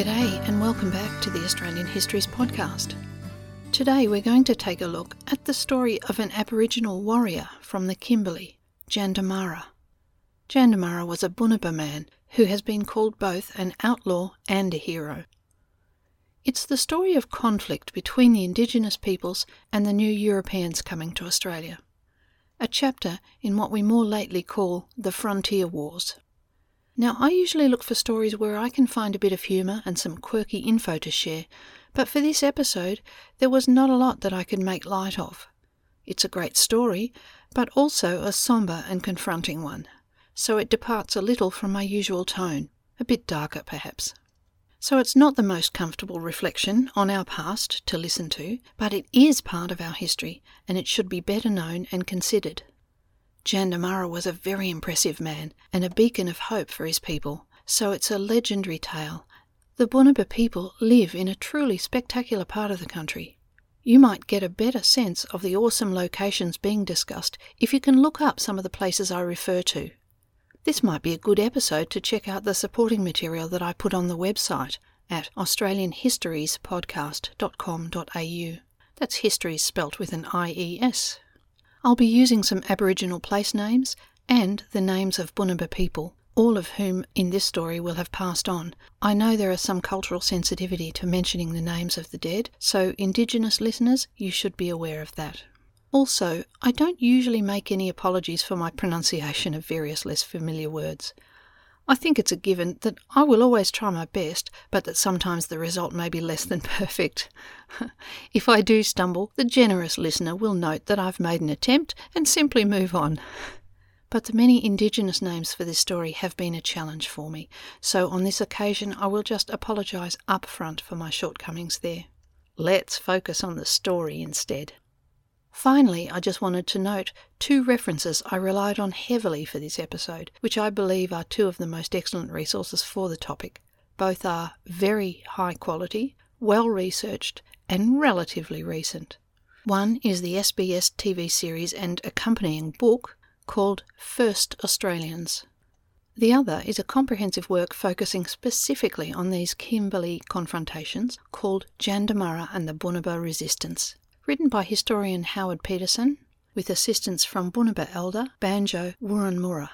G'day, and welcome back to the Australian Histories Podcast. Today we're going to take a look at the story of an Aboriginal warrior from the Kimberley, Jandamarra. Jandamarra was a Bunuba man who has been called both an outlaw and a hero. It's the story of conflict between the Indigenous peoples and the new Europeans coming to Australia. A chapter in what we more lately call the Frontier Wars. Now, I usually look for stories where I can find a bit of humour and some quirky info to share, but for this episode, there was not a lot that I could make light of. It's a great story, but also a sombre and confronting one, so it departs a little from my usual tone, a bit darker perhaps. So it's not the most comfortable reflection on our past to listen to, but it is part of our history, and it should be better known and considered. Jandamarra was a very impressive man and a beacon of hope for his people, so it's a legendary tale. The Bunuba people live in a truly spectacular part of the country. You might get a better sense of the awesome locations being discussed if you can look up some of the places I refer to. This might be a good episode to check out the supporting material that I put on the website at australianhistoriespodcast.com.au. That's histories spelt with an IES. I'll be using some Aboriginal place names and the names of Bunuba people, all of whom in this story will have passed on. I know there is some cultural sensitivity to mentioning the names of the dead, so Indigenous listeners, you should be aware of that. Also, I don't usually make any apologies for my pronunciation of various less familiar words. I think it's a given that I will always try my best, but that sometimes the result may be less than perfect. if I do stumble, the generous listener will note that I've made an attempt and simply move on. But the many Indigenous names for this story have been a challenge for me, so on this occasion I will just apologise up front for my shortcomings there. Let's focus on the story instead. Finally, I just wanted to note two references I relied on heavily for this episode, which I believe are two of the most excellent resources for the topic. Both are very high quality, well researched, and relatively recent. One is the SBS TV series and accompanying book called First Australians. The other is a comprehensive work focusing specifically on these Kimberley confrontations called Jandamarra and the Bunuba Resistance written by historian Howard Pedersen, with assistance from Bunuba elder Banjo Woorunmurra.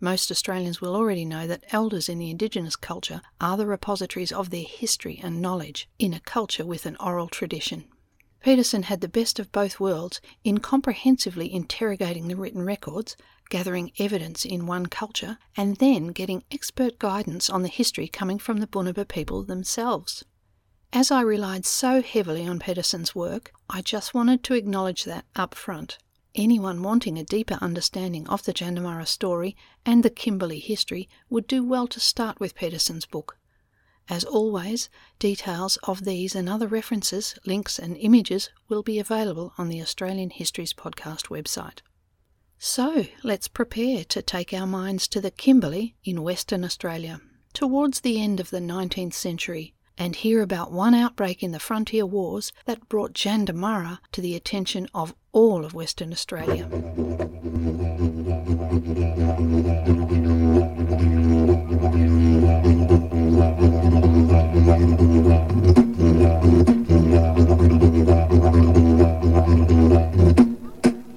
Most Australians will already know that elders in the Indigenous culture are the repositories of their history and knowledge in a culture with an oral tradition. Pedersen had the best of both worlds in comprehensively interrogating the written records, gathering evidence in one culture, and then getting expert guidance on the history coming from the Bunuba people themselves. As I relied so heavily on Pedersen's work, I just wanted to acknowledge that up front. Anyone wanting a deeper understanding of the Jandamarra story and the Kimberley history would do well to start with Pedersen's book. As always, details of these and other references, links, and images will be available on the Australian Histories Podcast website. So, let's prepare to take our minds to the Kimberley in Western Australia. Towards the end of the 19th century, and hear about one outbreak in the frontier wars that brought Jandamarra to the attention of all of Western Australia.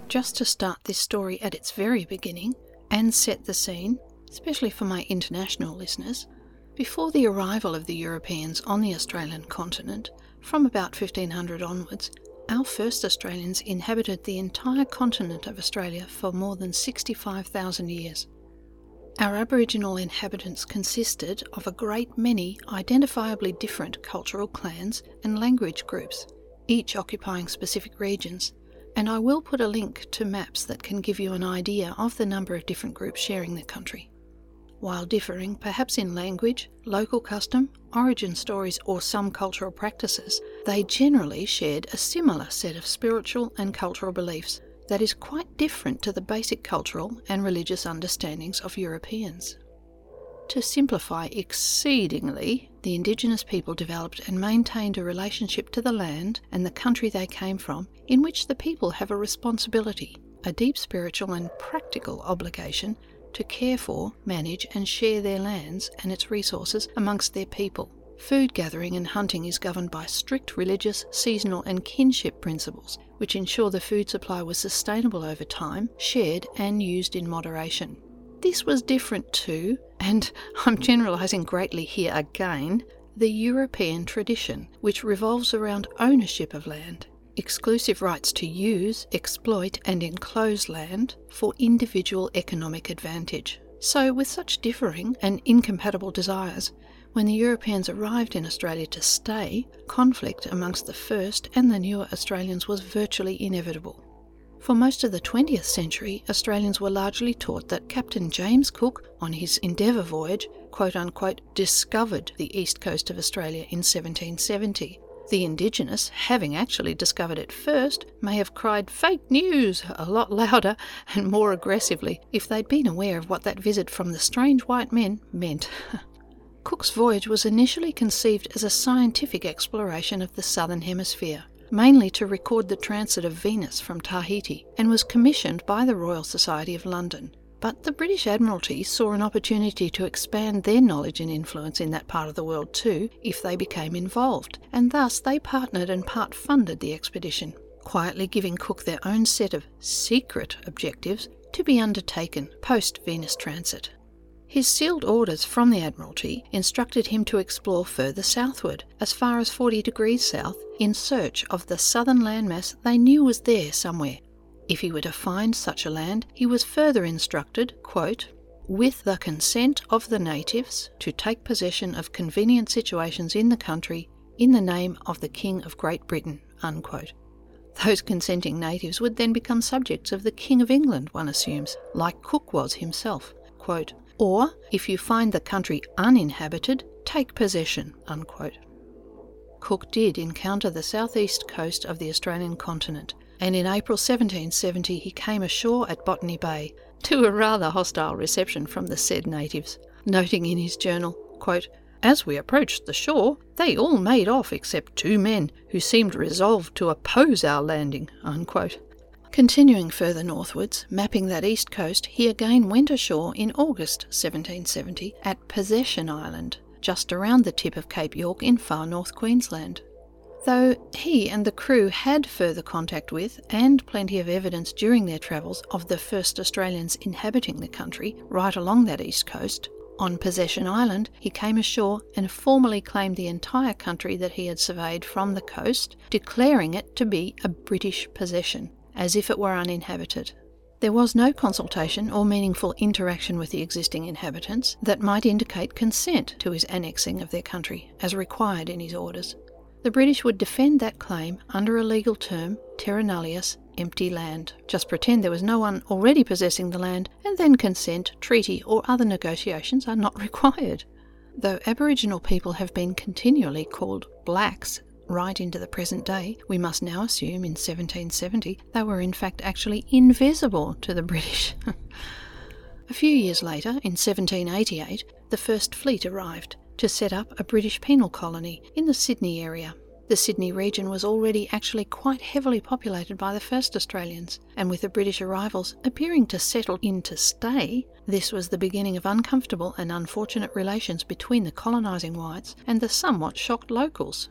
Just to start this story at its very beginning and set the scene, especially for my international listeners, before the arrival of the Europeans on the Australian continent, from about 1500 onwards, our first Australians inhabited the entire continent of Australia for more than 65,000 years. Our Aboriginal inhabitants consisted of a great many identifiably different cultural clans and language groups, each occupying specific regions, and I will put a link to maps that can give you an idea of the number of different groups sharing the country. While differing perhaps in language, local custom, origin stories, or some cultural practices, they generally shared a similar set of spiritual and cultural beliefs that is quite different to the basic cultural and religious understandings of Europeans. To simplify exceedingly, the Indigenous people developed and maintained a relationship to the land and the country they came from, in which the people have a responsibility, a deep spiritual and practical obligation to care for, manage, and share their lands and its resources amongst their people, food gathering and hunting is governed by strict religious, seasonal, and kinship principles, which ensure the food supply was sustainable over time, shared, and used in moderation. This was different to, and I'm generalising greatly here again, the European tradition, which revolves around ownership of land, exclusive rights to use, exploit, and enclose land for individual economic advantage. So, with such differing and incompatible desires, when the Europeans arrived in Australia to stay, conflict amongst the first and the newer Australians was virtually inevitable. For most of the 20th century, Australians were largely taught that Captain James Cook, on his Endeavour voyage, quote unquote, discovered the east coast of Australia in 1770. The Indigenous, having actually discovered it first, may have cried fake news a lot louder and more aggressively if they'd been aware of what that visit from the strange white men meant. Cook's voyage was initially conceived as a scientific exploration of the southern hemisphere mainly to record the transit of Venus from Tahiti, and was commissioned by the Royal Society of London. But the British Admiralty saw an opportunity to expand their knowledge and influence in that part of the world too if they became involved, and thus they partnered and part funded the expedition, quietly giving Cook their own set of secret objectives to be undertaken post Venus transit. His sealed orders from the Admiralty instructed him to explore further southward, as far as 40 degrees south, in search of the southern landmass they knew was there somewhere. If he were to find such a land, he was further instructed, quote, with the consent of the natives, to take possession of convenient situations in the country in the name of the King of Great Britain. Unquote. Those consenting natives would then become subjects of the King of England, one assumes, like Cook was himself. Quote, or, if you find the country uninhabited, take possession. Unquote. Cook did encounter the southeast coast of the Australian continent, and in April 1770 he came ashore at Botany Bay to a rather hostile reception from the said natives, noting in his journal, quote, As we approached the shore, they all made off except two men who seemed resolved to oppose our landing. Unquote. Continuing further northwards, mapping that east coast, he again went ashore in August 1770 at Possession Island, just around the tip of Cape York in far north Queensland. Though he and the crew had further contact with and plenty of evidence during their travels of the first Australians inhabiting the country right along that east coast, on Possession Island he came ashore and formally claimed the entire country that he had surveyed from the coast, declaring it to be a British possession as if it were uninhabited. There was no consultation or meaningful interaction with the existing inhabitants that might indicate consent to his annexing of their country, as required in his orders. The British would defend that claim under a legal term, terra nullius, empty land. Just pretend there was no one already possessing the land, and then consent, treaty, or other negotiations are not required. Though Aboriginal people have been continually called blacks right into the present day, we must now assume in 1770 they were in fact actually invisible to the British. a few years later, in 1788, the first fleet arrived to set up a British penal colony in the Sydney area. The Sydney region was already actually quite heavily populated by the first Australians, and with the British arrivals appearing to settle in to stay, this was the beginning of uncomfortable and unfortunate relations between the colonising whites and the somewhat shocked locals.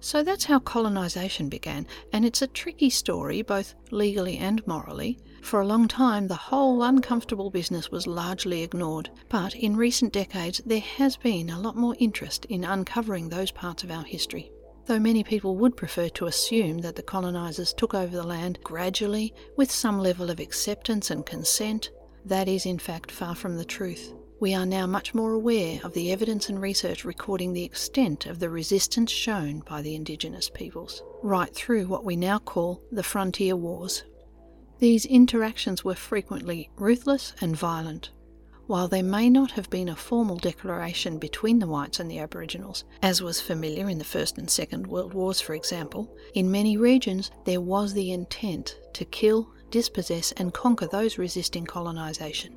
So that's how colonisation began, and it's a tricky story, both legally and morally. For a long time, the whole uncomfortable business was largely ignored, but in recent decades, there has been a lot more interest in uncovering those parts of our history. Though many people would prefer to assume that the colonisers took over the land gradually, with some level of acceptance and consent, that is in fact far from the truth. We are now much more aware of the evidence and research recording the extent of the resistance shown by the Indigenous peoples, right through what we now call the frontier wars. These interactions were frequently ruthless and violent. While there may not have been a formal declaration between the whites and the Aboriginals, as was familiar in the First and Second World Wars, for example, in many regions there was the intent to kill, dispossess, and conquer those resisting colonisation.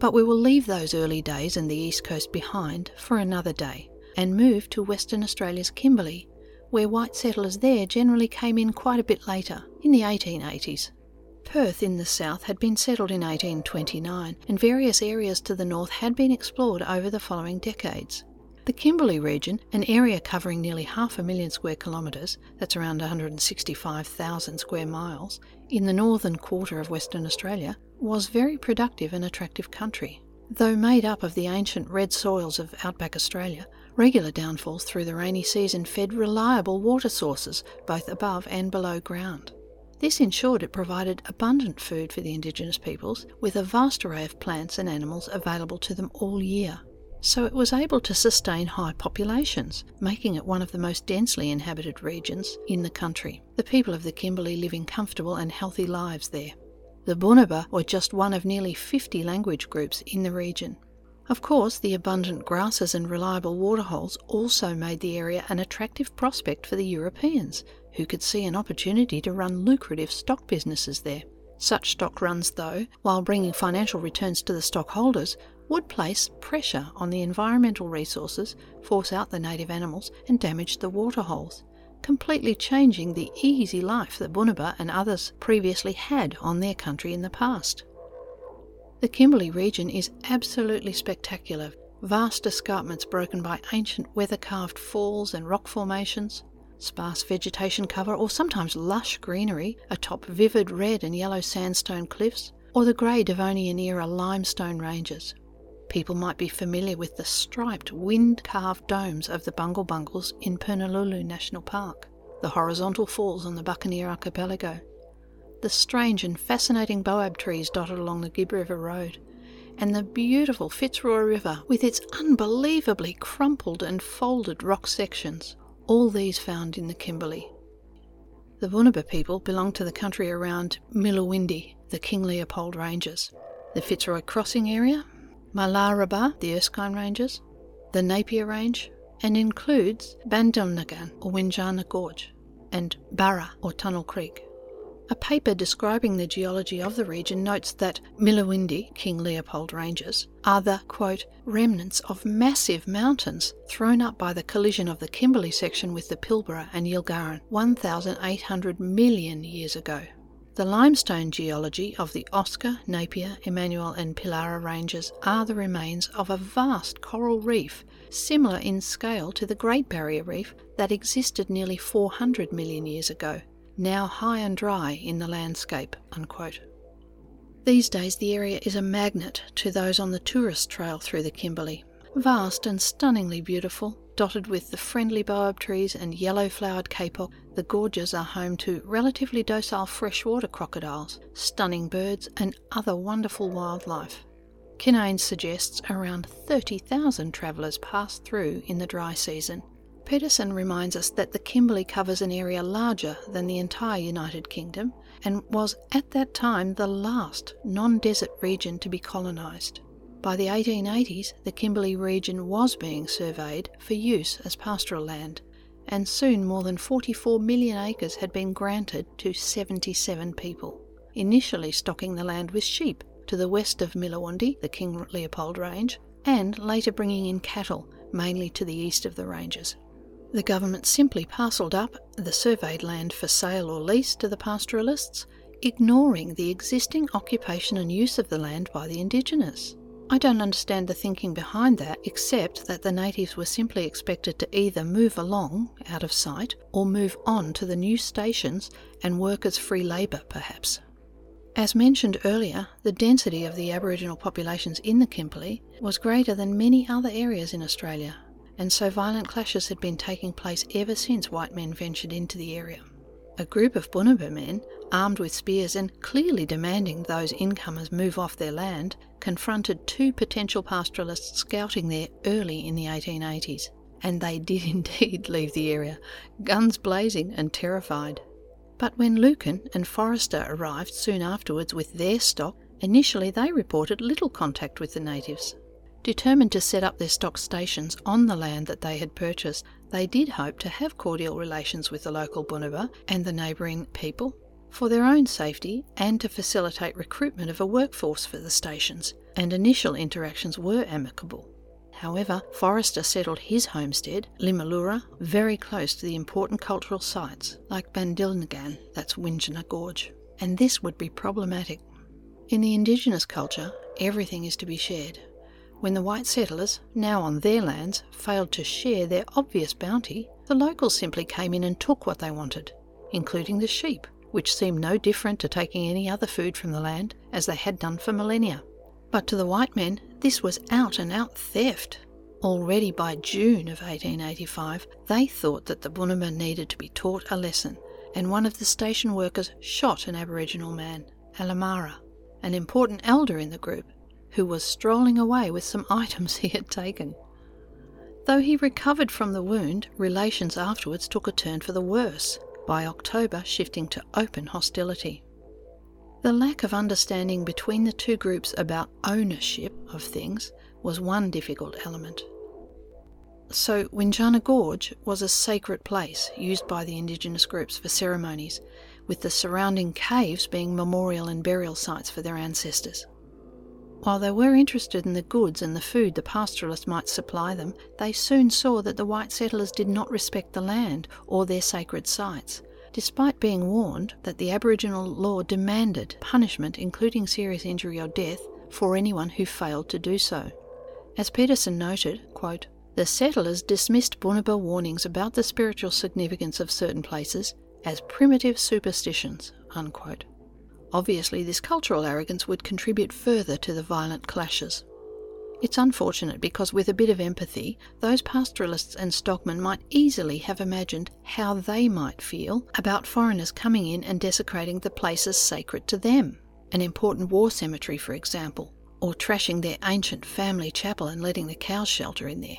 But we will leave those early days and the East Coast behind for another day and move to Western Australia's Kimberley, where white settlers there generally came in quite a bit later, in the 1880s. Perth in the south had been settled in 1829, and various areas to the north had been explored over the following decades. The Kimberley region, an area covering nearly half a million square kilometres, that's around 165,000 square miles, in the northern quarter of Western Australia, was very productive and attractive country. Though made up of the ancient red soils of outback Australia, regular downfalls through the rainy season fed reliable water sources both above and below ground. This ensured it provided abundant food for the Indigenous peoples, with a vast array of plants and animals available to them all year. So it was able to sustain high populations, making it one of the most densely inhabited regions in the country, the people of the Kimberley living comfortable and healthy lives there. The Bunuba were just one of nearly 50 language groups in the region. Of course, the abundant grasses and reliable waterholes also made the area an attractive prospect for the Europeans, who could see an opportunity to run lucrative stock businesses there. Such stock runs, though, while bringing financial returns to the stockholders, would place pressure on the environmental resources, force out the native animals, and damage the waterholes completely changing the easy life that Bunuba and others previously had on their country in the past. The Kimberley region is absolutely spectacular, vast escarpments broken by ancient weather carved falls and rock formations, sparse vegetation cover, or sometimes lush greenery atop vivid red and yellow sandstone cliffs, or the grey Devonian era limestone ranges. People might be familiar with the striped, wind carved domes of the Bungle Bungles in Purnululu National Park, the horizontal falls on the Buccaneer Archipelago, the strange and fascinating boab trees dotted along the Gibb River Road, and the beautiful Fitzroy River with its unbelievably crumpled and folded rock sections, all these found in the Kimberley. The Bunuba people belong to the country around Millawindi, the King Leopold Ranges. The Fitzroy Crossing area Malaraba, the Erskine Ranges, the Napier Range, and includes Bandilnagan or Windjana Gorge and Barra or Tunnel Creek. A paper describing the geology of the region notes that Millawindi, King Leopold Ranges, are the, quote, remnants of massive mountains thrown up by the collision of the Kimberley section with the Pilbara and Yilgarn 1,800 million years ago. The limestone geology of the Oscar, Napier, Emmanuel, and Pillara ranges are the remains of a vast coral reef, similar in scale to the Great Barrier Reef that existed nearly 400 million years ago, now high and dry in the landscape. Unquote. These days, the area is a magnet to those on the tourist trail through the Kimberley. Vast and stunningly beautiful, Dotted with the friendly baobab trees and yellow flowered kapok, the gorges are home to relatively docile freshwater crocodiles, stunning birds, and other wonderful wildlife. Kinane suggests around 30,000 travellers pass through in the dry season. Pedersen reminds us that the Kimberley covers an area larger than the entire United Kingdom and was at that time the last non desert region to be colonised. By the 1880s, the Kimberley region was being surveyed for use as pastoral land, and soon more than 44 million acres had been granted to 77 people, initially stocking the land with sheep to the west of Millawindi, the King Leopold Range, and later bringing in cattle, mainly to the east of the ranges. The government simply parcelled up the surveyed land for sale or lease to the pastoralists, ignoring the existing occupation and use of the land by the indigenous. I don't understand the thinking behind that, except that the natives were simply expected to either move along, out of sight, or move on to the new stations and work as free labour, perhaps. As mentioned earlier, the density of the Aboriginal populations in the Kimberley was greater than many other areas in Australia, and so violent clashes had been taking place ever since white men ventured into the area. A group of Bunuba men, armed with spears and clearly demanding those incomers move off their land, confronted two potential pastoralists scouting there early in the 1880s. And they did indeed leave the area, guns blazing and terrified. But when Lucan and Forrester arrived soon afterwards with their stock, initially they reported little contact with the natives. Determined to set up their stock stations on the land that they had purchased, they did hope to have cordial relations with the local Bunuba and the neighbouring people for their own safety and to facilitate recruitment of a workforce for the stations, and initial interactions were amicable. However, Forrester settled his homestead, Limulura, very close to the important cultural sites like Bandilnagan, that's Windjana Gorge, and this would be problematic. In the indigenous culture, everything is to be shared, When the white settlers, now on their lands, failed to share their obvious bounty, the locals simply came in and took what they wanted, including the sheep, which seemed no different to taking any other food from the land, as they had done for millennia. But to the white men, this was out and out theft. Already by June of 1885, they thought that the Bunuba needed to be taught a lesson, and one of the station workers shot an Aboriginal man, Ellemarra, an important elder in the group, who was strolling away with some items he had taken. Though he recovered from the wound, relations afterwards took a turn for the worse, by October shifting to open hostility. The lack of understanding between the two groups about ownership of things was one difficult element. So, Windjana Gorge was a sacred place used by the Indigenous groups for ceremonies, with the surrounding caves being memorial and burial sites for their ancestors. While they were interested in the goods and the food the pastoralists might supply them, they soon saw that the white settlers did not respect the land or their sacred sites, despite being warned that the Aboriginal law demanded punishment, including serious injury or death, for anyone who failed to do so. As Pedersen noted, quote, the settlers dismissed Bunuba warnings about the spiritual significance of certain places as primitive superstitions. Unquote. Obviously, this cultural arrogance would contribute further to the violent clashes. It's unfortunate because, with a bit of empathy, those pastoralists and stockmen might easily have imagined how they might feel about foreigners coming in and desecrating the places sacred to them. An important war cemetery, for example, or trashing their ancient family chapel and letting the cows shelter in there.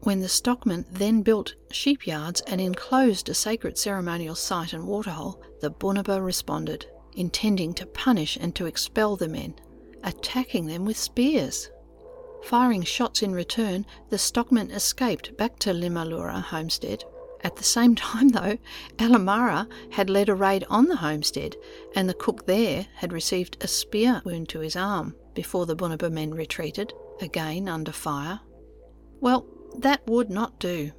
When the stockmen then built sheep yards and enclosed a sacred ceremonial site and waterhole, the Bunuba responded intending to punish and to expel the men, attacking them with spears. Firing shots in return, the stockmen escaped back to Limalura homestead. At the same time, though, Ellemarra had led a raid on the homestead, and the cook there had received a spear wound to his arm before the Bunuba men retreated, again under fire. Well, that would not do.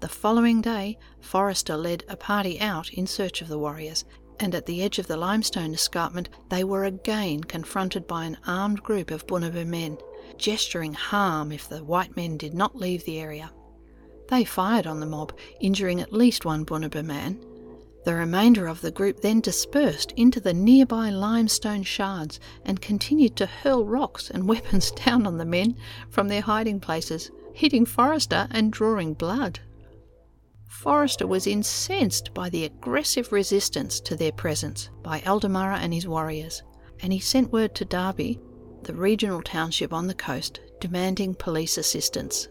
The following day, Forrester led a party out in search of the warriors, and at the edge of the limestone escarpment they were again confronted by an armed group of Bunuba men, gesturing harm if the white men did not leave the area. They fired on the mob, injuring at least one Bunuba man. The remainder of the group then dispersed into the nearby limestone shards and continued to hurl rocks and weapons down on the men from their hiding places, hitting Forrester and drawing blood. Forrester was incensed by the aggressive resistance to their presence by Ellemarra and his warriors, and he sent word to Derby, the regional township on the coast, demanding police assistance.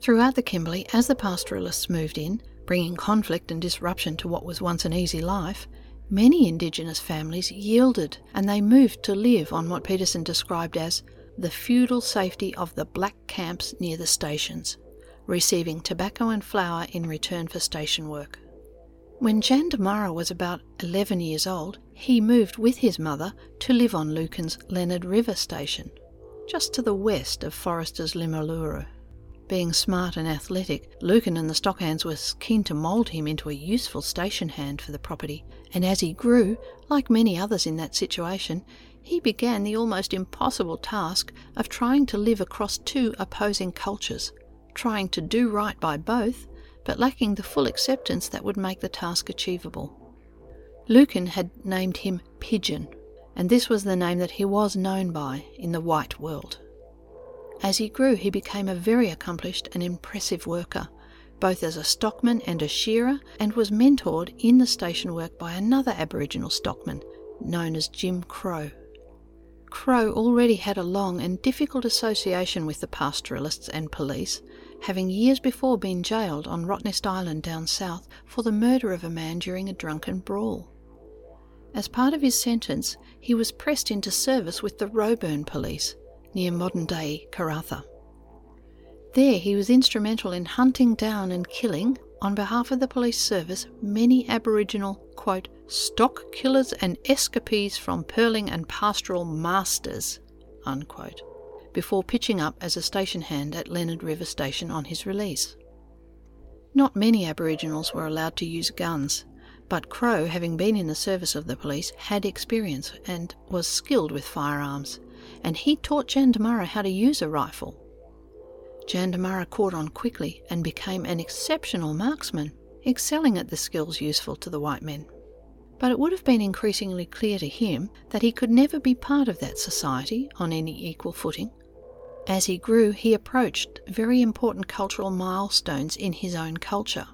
Throughout the Kimberley, as the pastoralists moved in, bringing conflict and disruption to what was once an easy life, many Indigenous families yielded and they moved to live on what Pedersen described as the feudal safety of the black camps near the stations receiving tobacco and flour in return for station work. When Jandamarra was about 11 years old, he moved with his mother to live on Lucan's Lennard River station, just to the west of Forrester's Limaluru. Being smart and athletic, Lucan and the Stockhands were keen to mould him into a useful station hand for the property, and as he grew, like many others in that situation, he began the almost impossible task of trying to live across two opposing cultures trying to do right by both, but lacking the full acceptance that would make the task achievable. Lucan had named him Pigeon, and this was the name that he was known by in the white world. As he grew, he became a very accomplished and impressive worker, both as a stockman and a shearer, and was mentored in the station work by another Aboriginal stockman known as Jim Crow. Crow already had a long and difficult association with the pastoralists and police, having years before been jailed on Rottnest Island down south for the murder of a man during a drunken brawl. As part of his sentence, he was pressed into service with the Roebourne police near modern day Karratha. There, he was instrumental in hunting down and killing, on behalf of the police service, many Aboriginal, quote, stock killers and escapees from pearling and pastoral masters, unquote before pitching up as a station hand at Lennard River Station on his release. Not many Aboriginals were allowed to use guns, but Crow, having been in the service of the police, had experience and was skilled with firearms, and he taught Jandamarra how to use a rifle. Jandamarra caught on quickly and became an exceptional marksman, excelling at the skills useful to the white men. But it would have been increasingly clear to him that he could never be part of that society on any equal footing. As he grew, he approached very important cultural milestones in his own culture.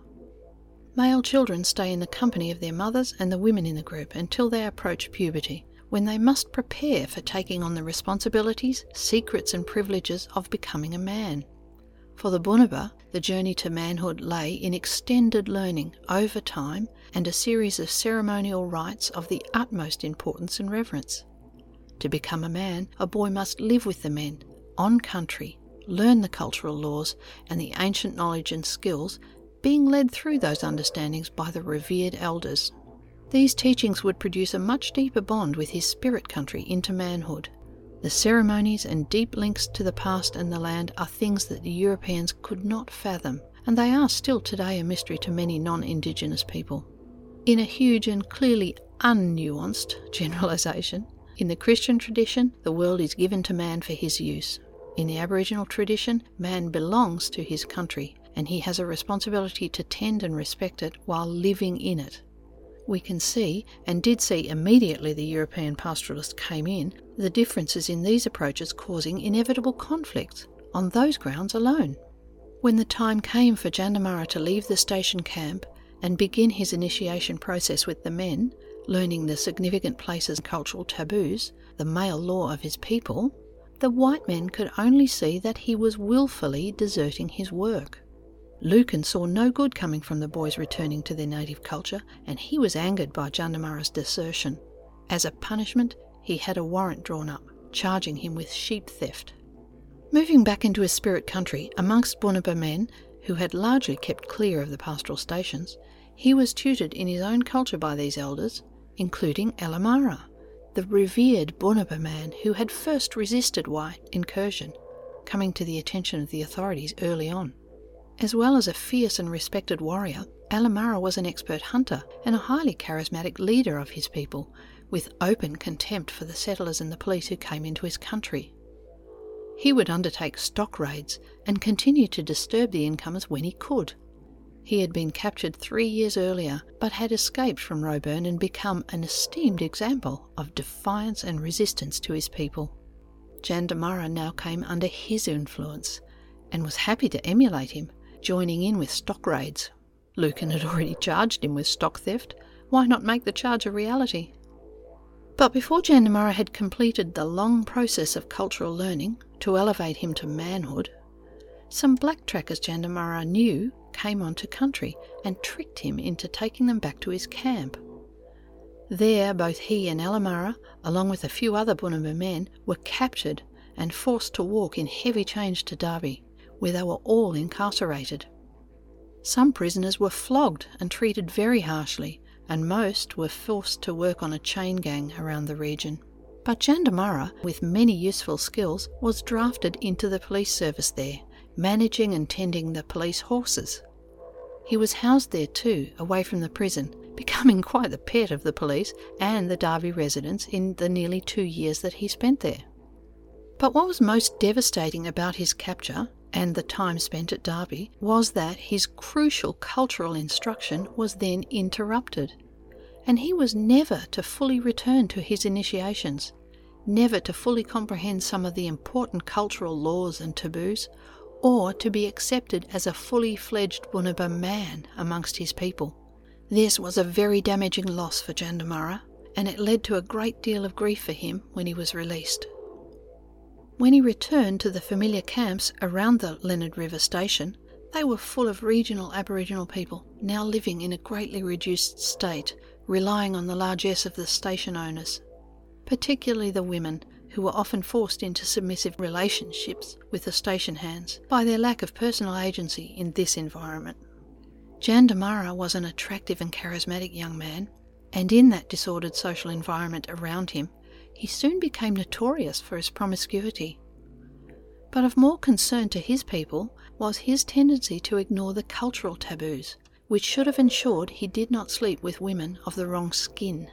Male children stay in the company of their mothers and the women in the group until they approach puberty, when they must prepare for taking on the responsibilities, secrets, and privileges of becoming a man. For the Bunuba, the journey to manhood lay in extended learning over time and a series of ceremonial rites of the utmost importance and reverence. To become a man, a boy must live with the men, on country, learn the cultural laws and the ancient knowledge and skills, being led through those understandings by the revered elders. These teachings would produce a much deeper bond with his spirit country into manhood. The ceremonies and deep links to the past and the land are things that the Europeans could not fathom, and they are still today a mystery to many non Indigenous people. In a huge and clearly unnuanced generalisation, in the Christian tradition, the world is given to man for his use. In the Aboriginal tradition, man belongs to his country, and he has a responsibility to tend and respect it while living in it we can see, and did see immediately the European pastoralist came in, the differences in these approaches causing inevitable conflicts on those grounds alone. When the time came for Jandamarra to leave the station camp and begin his initiation process with the men, learning the significant places and cultural taboos, the male law of his people, the white men could only see that he was wilfully deserting his work. Lucan saw no good coming from the boys returning to their native culture, and he was angered by Jandamarra's desertion. As a punishment, he had a warrant drawn up, charging him with sheep theft. Moving back into his spirit country, amongst Bunuba men, who had largely kept clear of the pastoral stations, he was tutored in his own culture by these elders, including Ellemarra, the revered Bunuba man who had first resisted white incursion, coming to the attention of the authorities early on. As well as a fierce and respected warrior, Ellemarra was an expert hunter and a highly charismatic leader of his people, with open contempt for the settlers and the police who came into his country. He would undertake stock raids and continue to disturb the incomers when he could. He had been captured three years earlier, but had escaped from Roebourne and become an esteemed example of defiance and resistance to his people. Jandamarra now came under his influence and was happy to emulate him joining in with stock raids. Lucan had already charged him with stock theft. Why not make the charge a reality? But before Jandamarra had completed the long process of cultural learning to elevate him to manhood, some black trackers Jandamarra knew came onto country and tricked him into taking them back to his camp. There, both he and Ellemarra, along with a few other Bunuba men, were captured and forced to walk in heavy chains to Derby where they were all incarcerated. Some prisoners were flogged and treated very harshly, and most were forced to work on a chain gang around the region. But Jandamarra, with many useful skills, was drafted into the police service there, managing and tending the police horses. He was housed there too, away from the prison, becoming quite the pet of the police and the Derby residents in the nearly two years that he spent there. But what was most devastating about his capture and the time spent at Derby was that his crucial cultural instruction was then interrupted, and he was never to fully return to his initiations, never to fully comprehend some of the important cultural laws and taboos, or to be accepted as a fully fledged Bunuba man amongst his people. This was a very damaging loss for Jandamarra, and it led to a great deal of grief for him when he was released. When he returned to the familiar camps around the Lennard River station, they were full of regional Aboriginal people, now living in a greatly reduced state, relying on the largesse of the station owners, particularly the women, who were often forced into submissive relationships with the station hands by their lack of personal agency in this environment. Jan Jandamarra was an attractive and charismatic young man, and in that disordered social environment around him, he soon became notorious for his promiscuity. But of more concern to his people was his tendency to ignore the cultural taboos, which should have ensured he did not sleep with women of the wrong skin.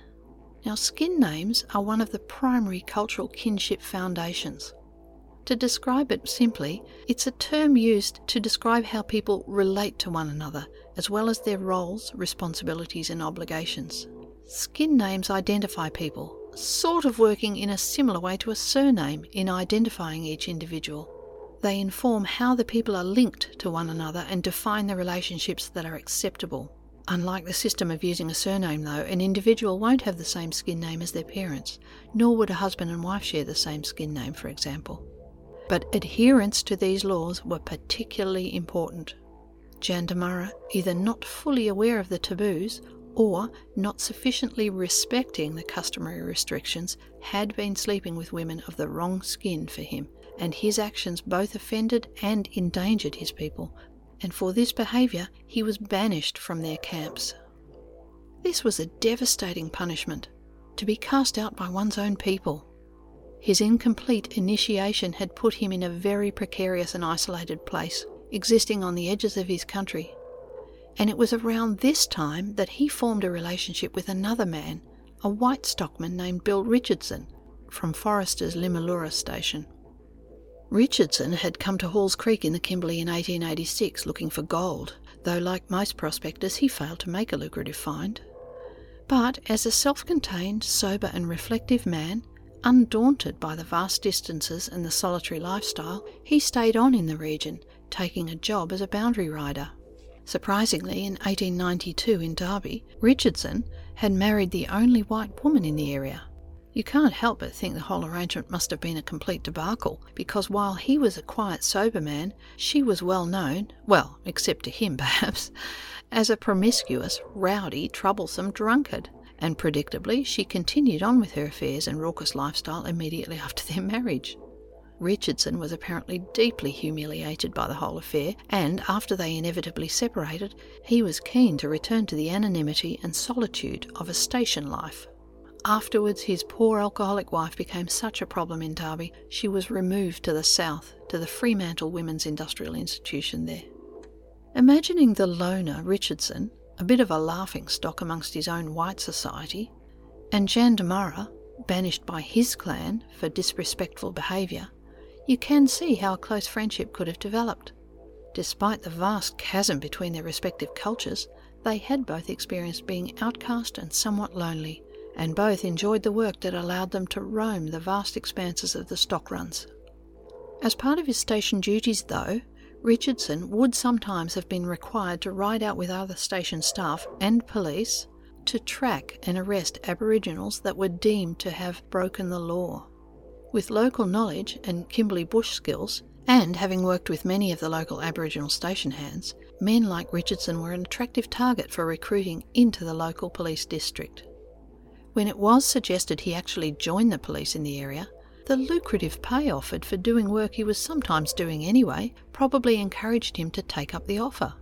Now, skin names are one of the primary cultural kinship foundations. To describe it simply, it's a term used to describe how people relate to one another, as well as their roles, responsibilities, and obligations. Skin names identify people, sort of working in a similar way to a surname in identifying each individual. They inform how the people are linked to one another and define the relationships that are acceptable. Unlike the system of using a surname, though, an individual won't have the same skin name as their parents, nor would a husband and wife share the same skin name, for example. But adherence to these laws were particularly important. Jandamarra, either not fully aware of the taboos or not sufficiently respecting the customary restrictions, had been sleeping with women of the wrong skin for him, and his actions both offended and endangered his people, and for this behaviour he was banished from their camps. This was a devastating punishment, to be cast out by one's own people. His incomplete initiation had put him in a very precarious and isolated place, existing on the edges of his country. And it was around this time that he formed a relationship with another man, a white stockman named Bill Richardson, from Forrester's Limulura station. Richardson had come to Halls Creek in the Kimberley in 1886 looking for gold, though, like most prospectors, he failed to make a lucrative find. But as a self contained, sober, and reflective man, undaunted by the vast distances and the solitary lifestyle, he stayed on in the region, taking a job as a boundary rider. Surprisingly, in 1892 in Derby, Richardson had married the only white woman in the area, you can't help but think the whole arrangement must have been a complete debacle, because while he was a quiet, sober man, she was well known, well, except to him perhaps, as a promiscuous, rowdy, troublesome drunkard. And predictably, she continued on with her affairs and raucous lifestyle immediately after their marriage. Richardson was apparently deeply humiliated by the whole affair, and after they inevitably separated, he was keen to return to the anonymity and solitude of a station life. Afterwards, his poor alcoholic wife became such a problem in Derby, she was removed to the south, to the Fremantle Women's Industrial Institution there. Imagining the loner Richardson, a bit of a laughing stock amongst his own white society, and Jan Jandamarra, banished by his clan for disrespectful behaviour, you can see how a close friendship could have developed. Despite the vast chasm between their respective cultures, they had both experienced being outcast and somewhat lonely, and both enjoyed the work that allowed them to roam the vast expanses of the stock runs. As part of his station duties, though, Richardson would sometimes have been required to ride out with other station staff and police to track and arrest Aboriginals that were deemed to have broken the law. With local knowledge and Kimberley bush skills, and having worked with many of the local Aboriginal station hands, men like Richardson were an attractive target for recruiting into the local police district. When it was suggested he actually join the police in the area, the lucrative pay offered for doing work he was sometimes doing anyway probably encouraged him to take up the offer.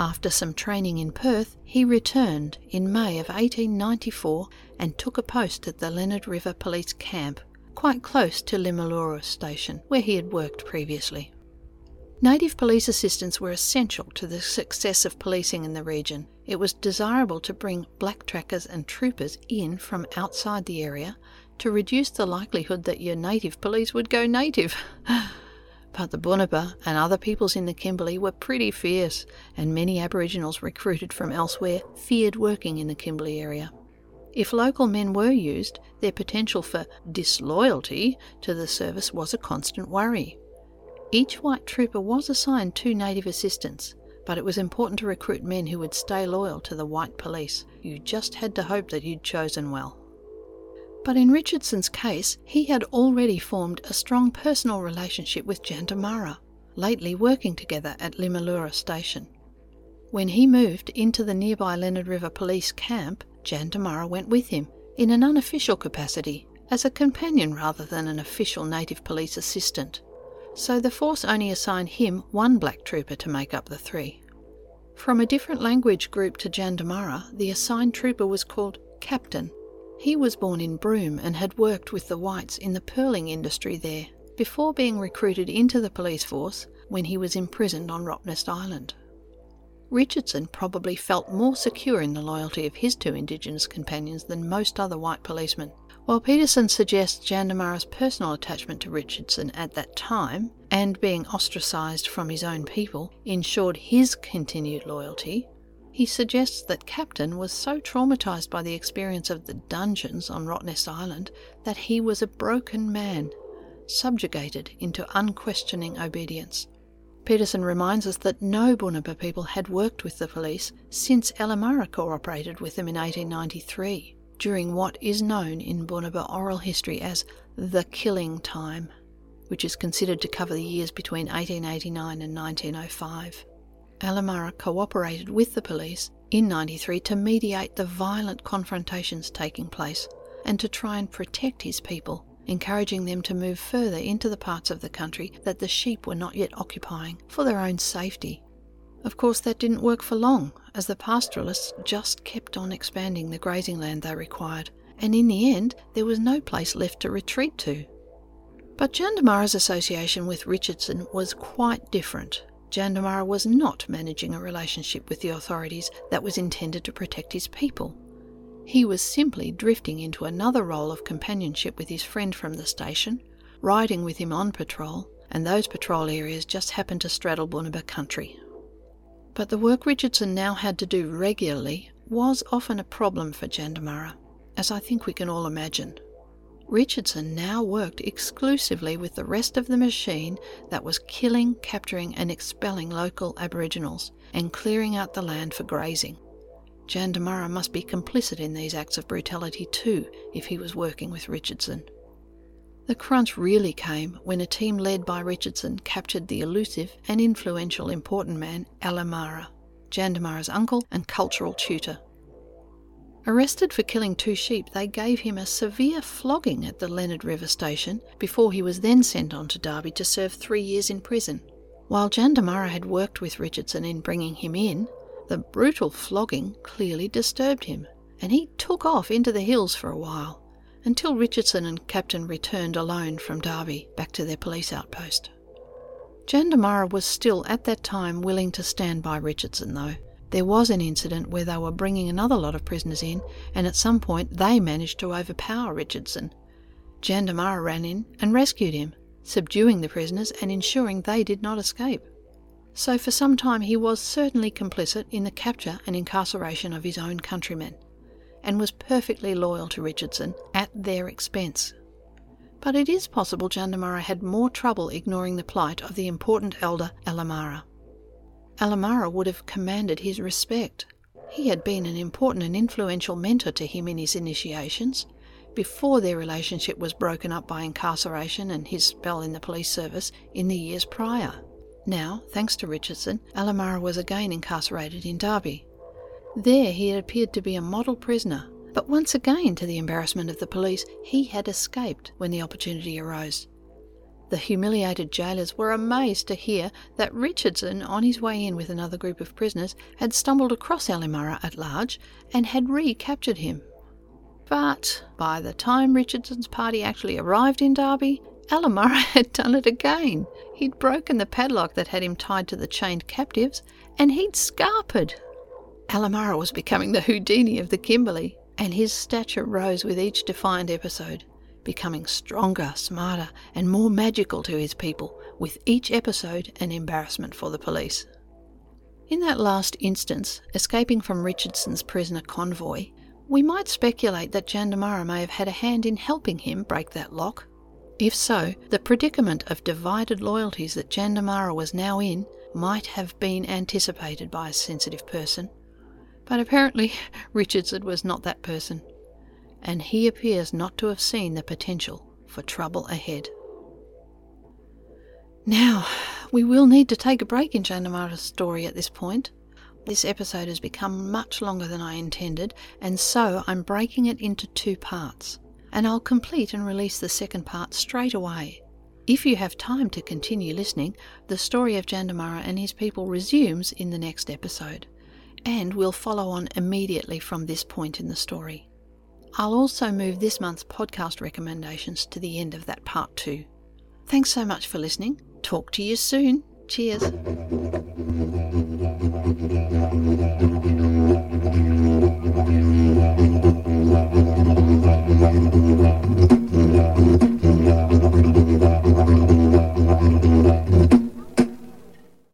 After some training in Perth, he returned in May of 1894 and took a post at the Lennard River Police Camp, quite close to Limulura Station, where he had worked previously. Native police assistants were essential to the success of policing in the region. It was desirable to bring black trackers and troopers in from outside the area to reduce the likelihood that your native police would go native. but the Bunuba and other peoples in the Kimberley were pretty fierce, and many Aboriginals recruited from elsewhere feared working in the Kimberley area. If local men were used, their potential for disloyalty to the service was a constant worry. Each white trooper was assigned two native assistants, but it was important to recruit men who would stay loyal to the white police. You just had to hope that you'd chosen well. But in Richardson's case, he had already formed a strong personal relationship with Jandamarra, lately working together at Limulura Station. When he moved into the nearby Lennard River Police camp, Jandamarra went with him, in an unofficial capacity, as a companion rather than an official native police assistant so the force only assigned him one black trooper to make up the three. From a different language group to Jandamarra, the assigned trooper was called Captain. He was born in Broome and had worked with the whites in the pearling industry there before being recruited into the police force when he was imprisoned on Rottnest Island. Richardson probably felt more secure in the loyalty of his two Indigenous companions than most other white policemen. While Pedersen suggests Jandamarra's personal attachment to Richardson at that time and being ostracised from his own people ensured his continued loyalty, he suggests that Captain was so traumatised by the experience of the dungeons on Rottnest Island that he was a broken man, subjugated into unquestioning obedience. Pedersen reminds us that no Bunuba people had worked with the police since Ellemarra cooperated with them in 1893, during what is known in Bunuba oral history as the killing time, which is considered to cover the years between 1889 and 1905. Ellemarra cooperated with the police in 93 to mediate the violent confrontations taking place and to try and protect his people encouraging them to move further into the parts of the country that the sheep were not yet occupying for their own safety. Of course, that didn't work for long, as the pastoralists just kept on expanding the grazing land they required, and in the end, there was no place left to retreat to. But Jandamarra's association with Richardson was quite different. Jandamarra was not managing a relationship with the authorities that was intended to protect his people. He was simply drifting into another role of companionship with his friend from the station, riding with him on patrol, and those patrol areas just happened to straddle Bunuba country. But the work Richardson now had to do regularly was often a problem for Jandamarra, as I think we can all imagine. Richardson now worked exclusively with the rest of the machine that was killing, capturing, and expelling local Aboriginals and clearing out the land for grazing. Jandamarra must be complicit in these acts of brutality too if he was working with Richardson. The crunch really came when a team led by Richardson captured the elusive and influential important man Ellemarra, Jandamarra's uncle and cultural tutor. Arrested for killing two sheep, they gave him a severe flogging at the Lennard River station before he was then sent on to Derby to serve three years in prison. While Jandamarra had worked with Richardson in bringing him in, the brutal flogging clearly disturbed him, and he took off into the hills for a while, until Richardson and Captain returned alone from Derby back to their police outpost. Jandamarra was still at that time willing to stand by Richardson, though. There was an incident where they were bringing another lot of prisoners in, and at some point they managed to overpower Richardson. Jandamarra ran in and rescued him, subduing the prisoners and ensuring they did not escape so for some time he was certainly complicit in the capture and incarceration of his own countrymen, and was perfectly loyal to Richardson at their expense. But it is possible Jandamarra had more trouble ignoring the plight of the important elder Ellemarra. Ellemarra would have commanded his respect. He had been an important and influential mentor to him in his initiations, before their relationship was broken up by incarceration and his spell in the police service in the years prior. Now, thanks to Richardson, Ellemarra was again incarcerated in Derby. There he had appeared to be a model prisoner, but once again, to the embarrassment of the police, he had escaped when the opportunity arose. The humiliated jailers were amazed to hear that Richardson, on his way in with another group of prisoners, had stumbled across Ellemarra at large and had recaptured him. But by the time Richardson's party actually arrived in Derby, Ellemarra had done it again. He'd broken the padlock that had him tied to the chained captives, and he'd scarpered. Ellemarra was becoming the Houdini of the Kimberley, and his stature rose with each defiant episode, becoming stronger, smarter, and more magical to his people, with each episode an embarrassment for the police. In that last instance, escaping from Richardson's prisoner convoy, we might speculate that Jandamarra may have had a hand in helping him break that lock. If so, the predicament of divided loyalties that Jandamarra was now in might have been anticipated by a sensitive person. But apparently, Richardson was not that person, and he appears not to have seen the potential for trouble ahead. Now, we will need to take a break in Jandamarra's story at this point. This episode has become much longer than I intended, and so I'm breaking it into two parts and I'll complete and release the second part straight away. If you have time to continue listening, the story of Jandamarra and his people resumes in the next episode, and we'll follow on immediately from this point in the story. I'll also move this month's podcast recommendations to the end of that part too. Thanks so much for listening. Talk to you soon. Cheers.